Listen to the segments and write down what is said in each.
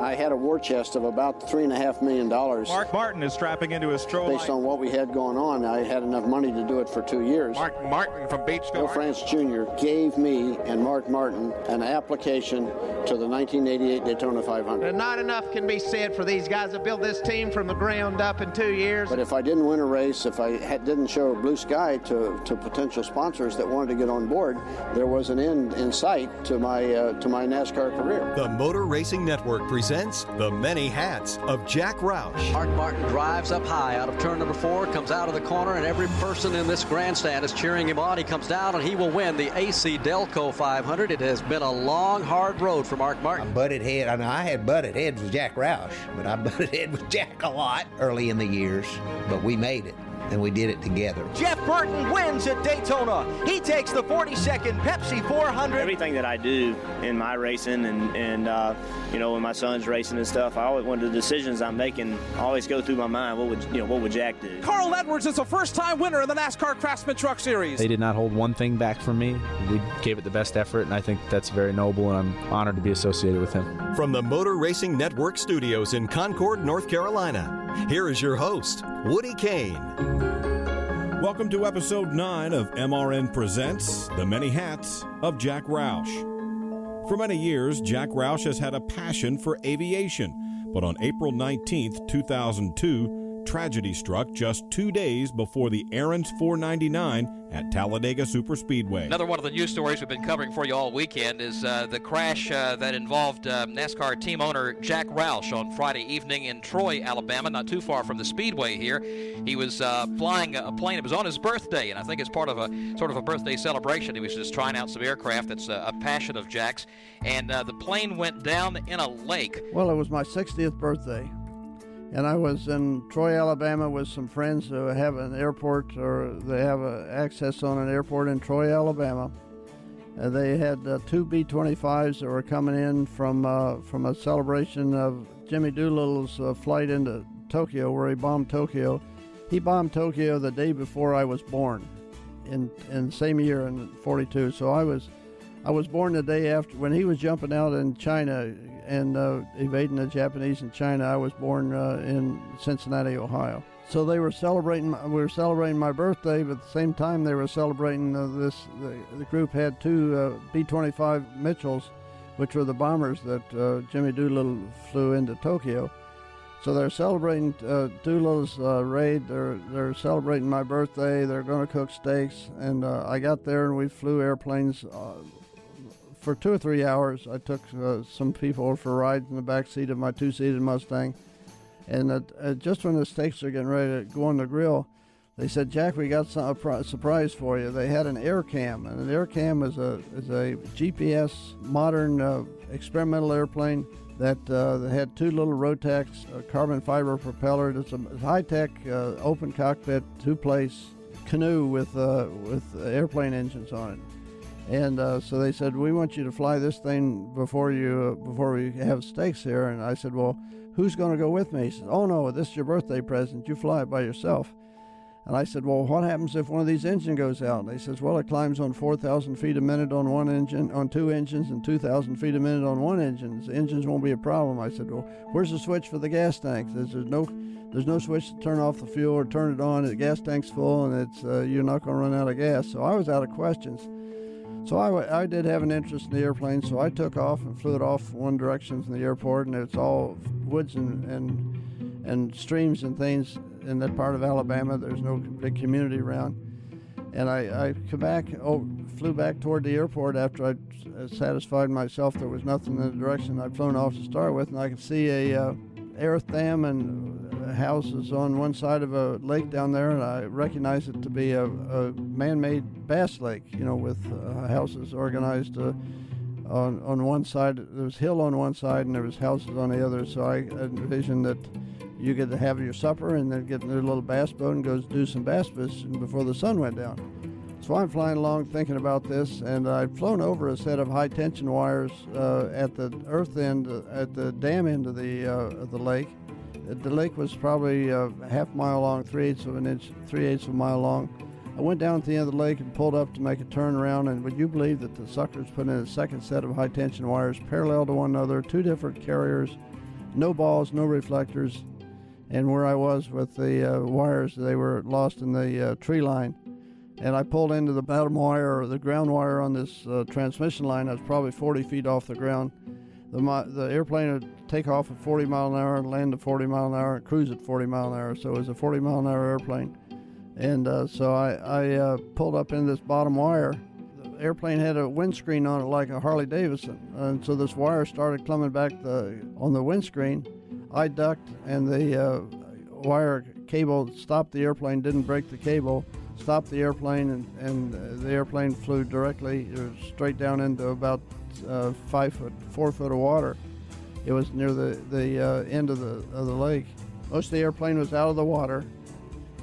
I had a war chest of about three and a half million dollars. Mark Martin is strapping into his stroll. Based on what we had going on, I had enough money to do it for two years. Mark Martin from Batesville. Bill France Jr. gave me and Mark Martin an application to the 1988 Daytona 500. And not enough can be said for these guys that built this team from the ground up in two years. But if I didn't win a race, if I had, didn't show blue sky to, to potential sponsors that wanted to get on board, there was an end in sight to my uh, to my NASCAR career. The Motor Racing Network presents the many hats of Jack Roush. Mark Martin drives up high out of turn number four, comes out of the corner, and every person in this grandstand is cheering him on. He comes down and he will win the AC Delco 500. It has been a long, hard road for Mark Martin. I butted head. I know I had butted heads with Jack Roush, but I butted head with Jack a lot early in the years. But we made it and we did it together. Jeff Burton wins at Daytona. He takes the 42nd Pepsi 400. Everything that I do in my racing and, and uh, you know, when my son's racing and stuff, I always, one of the decisions I'm making always go through my mind, what would, you know, what would Jack do? Carl Edwards is a first-time winner in the NASCAR Craftsman Truck Series. They did not hold one thing back from me. We gave it the best effort, and I think that's very noble, and I'm honored to be associated with him. From the Motor Racing Network studios in Concord, North Carolina, here is your host, Woody Cain. Welcome to episode 9 of MRN Presents The Many Hats of Jack Roush. For many years, Jack Roush has had a passion for aviation, but on April 19, 2002, tragedy struck just two days before the Aaron's 499 at Talladega Superspeedway. Another one of the news stories we've been covering for you all weekend is uh, the crash uh, that involved uh, NASCAR team owner Jack Roush on Friday evening in Troy, Alabama, not too far from the Speedway here. He was uh, flying a plane. It was on his birthday, and I think it's part of a sort of a birthday celebration. He was just trying out some aircraft. That's a, a passion of Jack's, and uh, the plane went down in a lake. Well, it was my 60th birthday and I was in Troy, Alabama, with some friends who have an airport or they have access on an airport in Troy, Alabama. They had uh, two B-25s that were coming in from uh, from a celebration of Jimmy Doolittle's uh, flight into Tokyo, where he bombed Tokyo. He bombed Tokyo the day before I was born, in in the same year in '42. So I was I was born the day after when he was jumping out in China and uh, evading the Japanese in China. I was born uh, in Cincinnati, Ohio. So they were celebrating. We were celebrating my birthday, but at the same time they were celebrating uh, this. The, the, group had two uh, B-25 Mitchells, which were the bombers that uh, Jimmy Doolittle flew into Tokyo. So they're celebrating uh, Doolittle's uh, raid. They're they're celebrating my birthday. They're going to cook steaks, and I got there and we flew airplanes for two or three hours. I took uh, some people for rides in the back seat of my two-seated Mustang, and uh, uh, just when the steaks are getting ready to go on the grill, they said, "Jack, we got some, a surprise for you." They had an air cam, and an air cam is a is a GPS modern uh, experimental airplane that, uh, had two little Rotax uh, carbon fiber propeller. It's a high-tech open cockpit, two-place canoe with with airplane engines on it and uh, so they said, "We want you to fly this thing before you uh, before we have steaks here." And I said, "Well, who's going to go with me?" He said, "Oh no, this is your birthday present. You fly it by yourself." And I said, "Well, what happens if one of these engines goes out?" And he says, "Well, it climbs on 4,000 feet a minute on one engine, on two engines, and 2,000 feet a minute on one engine. The engines won't be a problem." I said, "Well, where's the switch for the gas tank?" There's, there's no there's no switch to turn off the fuel or turn it on. The gas tank's full, and it's uh, you're not going to run out of gas. So I was out of questions. So I, I did have an interest in the airplane, so I took off and flew it off one direction from the airport, and it's all woods and, and, and streams and things in that part of Alabama. There's no big community around. And I, I come back, oh, flew back toward the airport after I satisfied myself there was nothing in the direction I'd flown off to start with, and I could see a uh, earth dam and houses on one side of a lake down there, and I recognize it to be a, a man-made bass lake, you know, with uh, houses organized uh, on on one side. There was hill on one side, and there was houses on the other. So I envisioned that you get to have your supper and then get in their little bass boat and go do some bass fishing before the sun went down. So I'm flying along thinking about this, and I'd flown over a set of high tension wires uh, at the earth end, uh, at the dam end of the uh, of the lake. The lake was probably a half mile long, three eighths of an inch, three eighths of a mile long. I went down to the end of the lake and pulled up to make a turn around, and would you believe that the suckers put in a second set of high tension wires parallel to one another, two different carriers, no balls, no reflectors, and where I was with the uh, wires, they were lost in the uh, tree line. And I pulled into the bottom wire or the ground wire on this uh, transmission line. I was probably 40 feet off the ground. The, the airplane would take off at 40 mile an hour and land at 40 mile an hour and cruise at 40 mile an hour. So it was a 40 mile an hour airplane. And uh, so I, I uh, pulled up in this bottom wire. The airplane had a windscreen on it like a Harley Davidson. And so this wire started coming back the, on the windscreen. I ducked, and the uh, wire cable stopped the airplane, didn't break the cable, stopped the airplane, and, and the airplane flew directly uh, straight down into about uh, five foot, four foot of water. It was near the, the uh, end of the, of the lake. Most of the airplane was out of the water,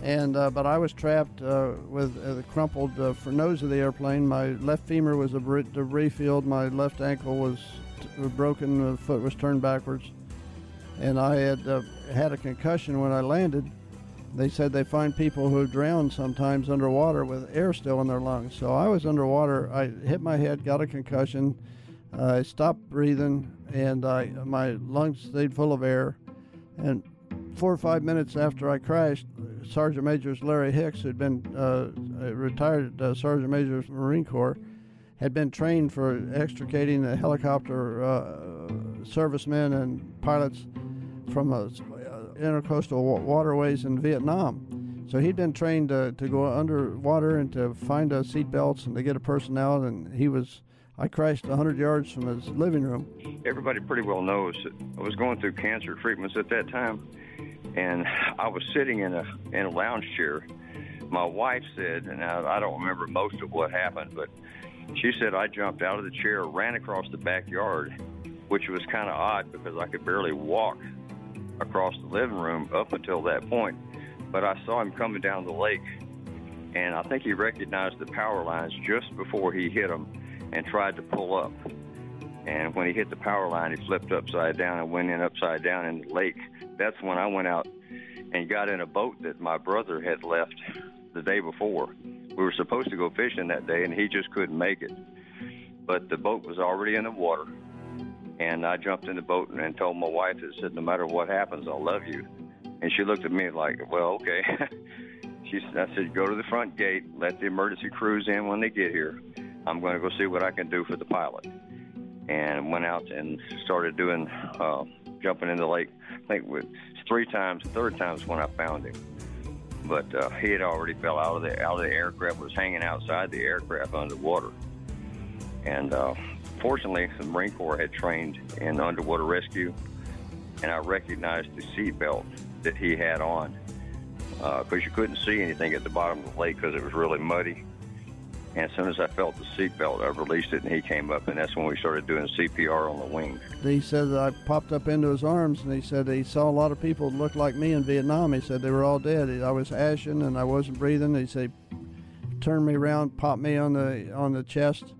and uh, but I was trapped uh, with uh, the crumpled uh, for nose of the airplane. My left femur was a debris field. My left ankle was broken. The foot was turned backwards, and I had uh, had a concussion when I landed. They said they find people who drown sometimes underwater with air still in their lungs. So I was underwater. I hit my head, got a concussion. I stopped breathing, and I my lungs stayed full of air. And four or five minutes after I crashed, Sergeant Major Larry Hicks, who'd been uh, retired uh, Sergeant Major of Marine Corps, had been trained for extricating the helicopter uh, servicemen and pilots from uh, intercoastal waterways in Vietnam. So he'd been trained to, to go underwater and to find uh, seat belts and to get a person out. And he was, I crashed 100 yards from his living room. Everybody pretty well knows that I was going through cancer treatments at that time and I was sitting in a in a lounge chair. My wife said, and I, I don't remember most of what happened, but she said I jumped out of the chair, ran across the backyard, which was kind of odd because I could barely walk across the living room up until that point. But I saw him coming down the lake, and I think he recognized the power lines just before he hit them and tried to pull up. And when he hit the power line, he flipped upside down and went in upside down in the lake that's when I went out and got in a boat that my brother had left the day before. We were supposed to go fishing that day, and he just couldn't make it. But the boat was already in the water, and I jumped in the boat and told my wife that said, "No matter what happens, I'll love you." And she looked at me like, "Well, okay." she I said, "Go to the front gate, let the emergency crews in when they get here. I'm going to go see what I can do for the pilot." And went out and started doing uh, jumping in the lake. I think with three times, third times when I found him. But uh, he had already fell out of the out of the aircraft, was hanging outside the aircraft underwater. And uh, fortunately, the Marine Corps had trained in underwater rescue, and I recognized the seat belt that he had on because uh, you couldn't see anything at the bottom of the lake because it was really muddy. And as soon as I felt the seatbelt, I released it, and he came up, and that's when we started doing CPR on the wing. He said that I popped up into his arms, and he said he saw a lot of people that looked like me in Vietnam. He said they were all dead. I was ashen, and I wasn't breathing. He said, turned me around, popped me on the on the chest.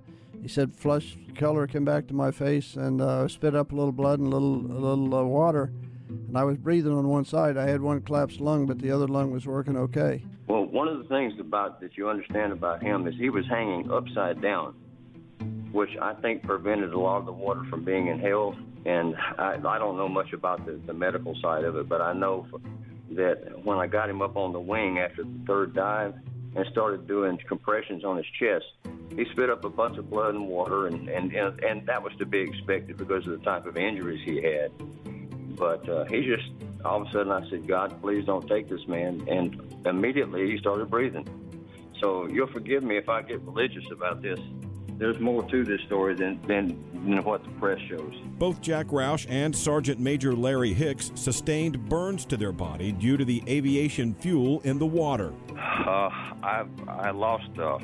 He said flush color came back to my face, and uh, spit up a little blood and a little a little uh, water. And I was breathing on one side. I had one collapsed lung, but the other lung was working okay. Well, one of the things about that you understand about him is he was hanging upside down, which I think prevented a lot of the water from being inhaled. And I, I don't know much about the, the medical side of it, but I know that when I got him up on the wing after the third dive and started doing compressions on his chest, he spit up a bunch of blood and water, and and and, and that was to be expected because of the type of injuries he had. But uh, he just all of a sudden I said, God, please don't take this man. And immediately he started breathing. So you'll forgive me if I get religious about this. There's more to this story than, than, than what the press shows. Both Jack Roush and Sergeant Major Larry Hicks sustained burns to their body due to the aviation fuel in the water. Uh, I, I lost uh,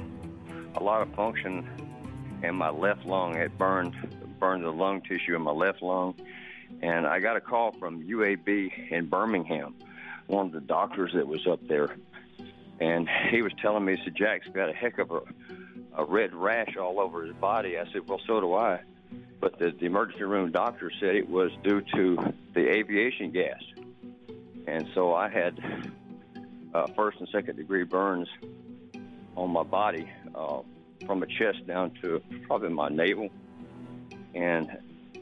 a lot of function in my left lung. It burned burned the lung tissue in my left lung and I got a call from UAB in Birmingham, one of the doctors that was up there, and he was telling me, he said, Jack's got a heck of a, a red rash all over his body. I said, well, so do I. But the, the emergency room doctor said it was due to the aviation gas. And so I had uh, first and second degree burns on my body uh, from my chest down to probably my navel. And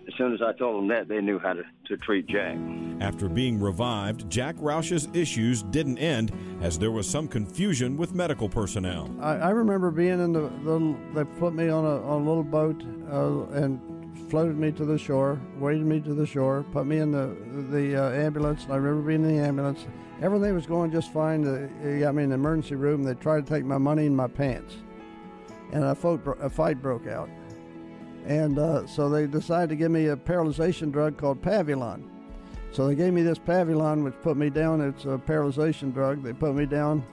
as soon as I told them that, they knew how to, to treat Jack. After being revived, Jack Roush's issues didn't end as there was some confusion with medical personnel. I, I remember being in the little, they put me on a, on a little boat uh, and floated me to the shore, waded me to the shore, put me in the, the uh, ambulance. I remember being in the ambulance. Everything was going just fine. They got me in the emergency room. They tried to take my money and my pants. And a, a fight broke out. And uh, so they decided to give me a paralyzation drug called Pavulon. So they gave me this Pavulon, which put me down. It's a paralyzation drug. They put me down,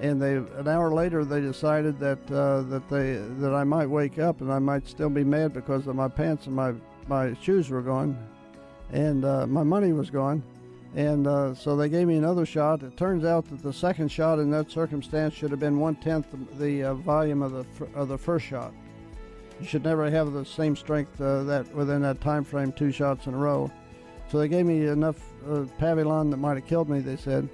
and they an hour later they decided that uh, that they that I might wake up and I might still be mad because of my pants and my my shoes were gone, and uh, my money was gone. And uh, so they gave me another shot. It turns out that the second shot in that circumstance should have been one tenth the uh, volume of the of the first shot. You should never have the same strength uh, that within that time frame, two shots in a row. So they gave me enough uh, Pavulon that might have killed me. They said,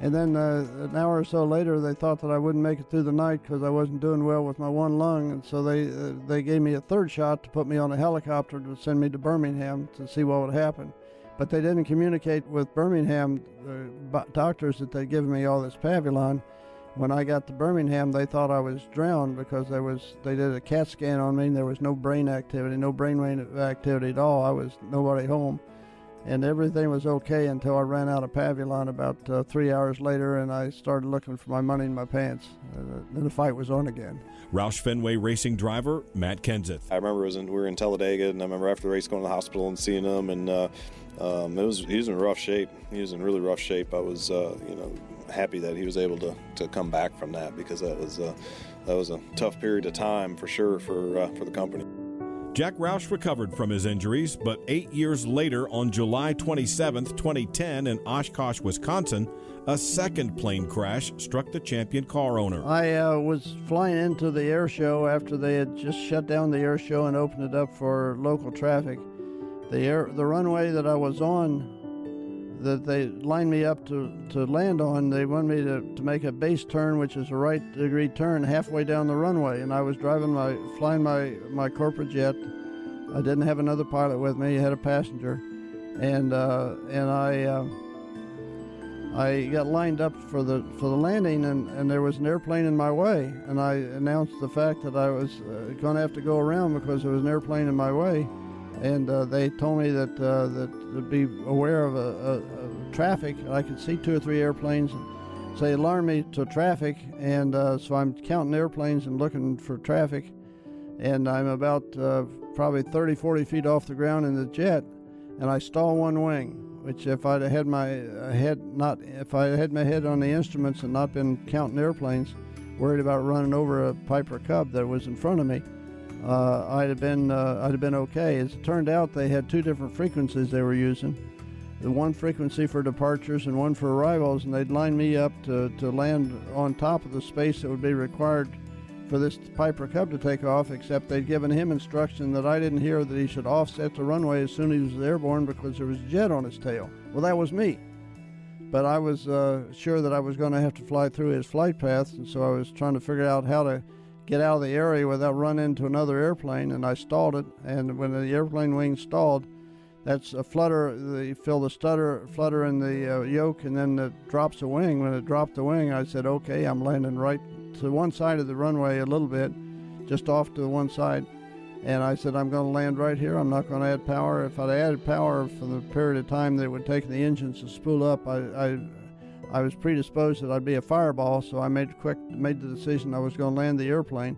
and then uh, an hour or so later, they thought that I wouldn't make it through the night because I wasn't doing well with my one lung, and so they uh, they gave me a third shot to put me on a helicopter to send me to Birmingham to see what would happen. But they didn't communicate with Birmingham uh, doctors that they'd given me all this Pavulon when I got to Birmingham, they thought I was drowned because there was they did a CAT scan on me and there was no brain activity, no brainwave activity at all. I was nobody home, and everything was okay until I ran out of Pavulon about uh, three hours later, and I started looking for my money in my pants. Uh, then the fight was on again. Roush Fenway racing driver Matt Kenseth. I remember was in, we were in Talladega, and I remember after the race going to the hospital and seeing him, and uh, um, it was he was in rough shape. He was in really rough shape. I was, uh, you know, happy that he was able to, to come back from that because that was uh, that was a tough period of time for sure for uh, for the company. Jack Roush recovered from his injuries, but eight years later, on July 27, 2010, in Oshkosh, Wisconsin, a second plane crash struck the champion car owner. I uh, was flying into the air show after they had just shut down the air show and opened it up for local traffic. The air, the runway that I was on that they lined me up to, to land on. They wanted me to, to make a base turn, which is a right degree turn, halfway down the runway. And I was driving my, flying my, my corporate jet. I didn't have another pilot with me. I had a passenger, and uh, and I uh, I got lined up for the for the landing, and, and there was an airplane in my way. And I announced the fact that I was uh, going to have to go around because there was an airplane in my way and uh, they told me that uh, that to be aware of a, traffic. I could see two or three airplanes. So they alarmed me to traffic, and uh, so I'm counting airplanes and looking for traffic, and I'm about uh, probably 30, 40 feet off the ground in the jet, and I stall one wing. Which, if I'd had my head not, if I had my head on the instruments and not been counting airplanes, worried about running over a Piper Cub that was in front of me, uh, I'd have been uh, I'd have been okay. As it turned out, they had two different frequencies they were using. The one frequency for departures and one for arrivals, and they'd line me up to, to land on top of the space that would be required for this Piper Cub to take off, except they'd given him instruction that I didn't hear that he should offset the runway as soon as he was airborne because there was a jet on his tail. Well, that was me. But I was uh, sure that I was going to have to fly through his flight path, and so I was trying to figure out how to get out of the area without running into another airplane, and I stalled it. And when the airplane wing stalled, that's a flutter. You feel the stutter, flutter in the uh, yoke, and then it drops the wing. When it dropped the wing, I said, "Okay, I'm landing right to one side of the runway a little bit, just off to the one side." And I said, "I'm going to land right here. I'm not going to add power. If I'd added power for the period of time that it would take the engines to spool up, I, I I was predisposed that I'd be a fireball, so I made quick made the decision I was going to land the airplane,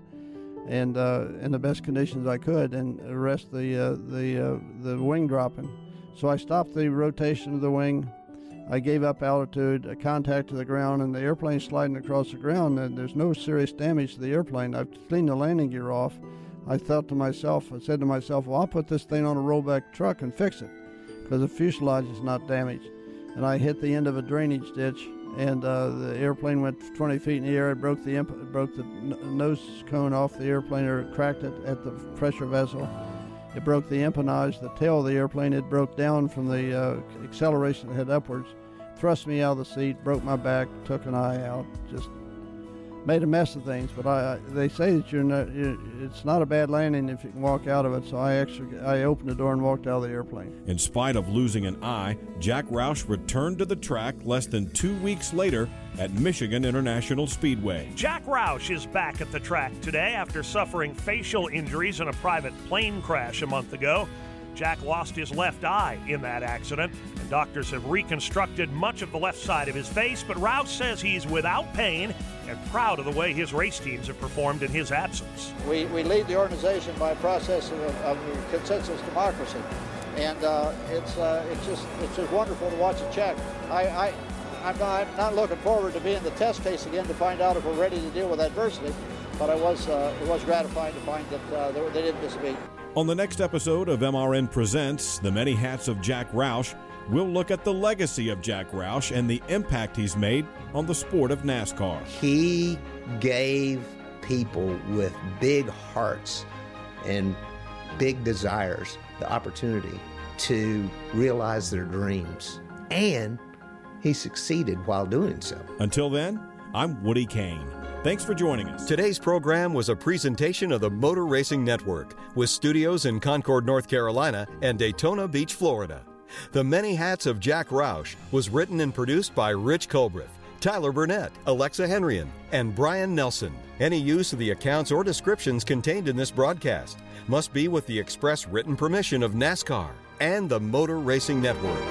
and uh, in the best conditions I could, and arrest the uh, the uh, the wing dropping. So I stopped the rotation of the wing. I gave up altitude, a contact to the ground, and the airplane sliding across the ground. And there's no serious damage to the airplane. I've cleaned the landing gear off. I thought to myself, I said to myself, well, I'll put this thing on a rollback truck and fix it, because the fuselage is not damaged and I hit the end of a drainage ditch, and uh, the airplane went 20 feet in the air. It broke the imp- broke the n- nose cone off the airplane, or cracked it at the pressure vessel. It broke the empennage, the tail of the airplane. It broke down from the uh, acceleration head upwards, thrust me out of the seat, broke my back, took an eye out. Just made a mess of things. But I, I they say that you're not, you it's not a bad landing if you can walk out of it. So I actually I opened the door and walked out of the airplane. In spite of losing an eye, Jack Roush returned to the track less than two weeks later at Michigan International Speedway. Jack Roush is back at the track today after suffering facial injuries in a private plane crash a month ago. Jack lost his left eye in that accident, and doctors have reconstructed much of the left side of his face. But Roush says he's without pain and proud of the way his race teams have performed in his absence. We, we lead the organization by a process of, of consensus democracy, and uh, it's uh, it's just it's just wonderful to watch it check. I, I I'm not, I'm not looking forward to being the test case again to find out if we're ready to deal with adversity, but I was uh, it was gratifying to find that uh, they, they didn't miss a beat. On the next episode of MRN Presents The Many Hats of Jack Roush, we'll look at the legacy of Jack Roush and the impact he's made on the sport of NASCAR. He gave people with big hearts and big desires the opportunity to realize their dreams. And he succeeded while doing so. Until then, I'm Woody Cain. Thanks for joining us. Today's program was a presentation of the Motor Racing Network with studios in Concord, North Carolina and Daytona Beach, Florida. The Many Hats of Jack Roush was written and produced by Rich Colbreth, Tyler Burnett, Alexa Henrian, and Brian Nelson. Any use of the accounts or descriptions contained in this broadcast must be with the express written permission of NASCAR and the Motor Racing Network.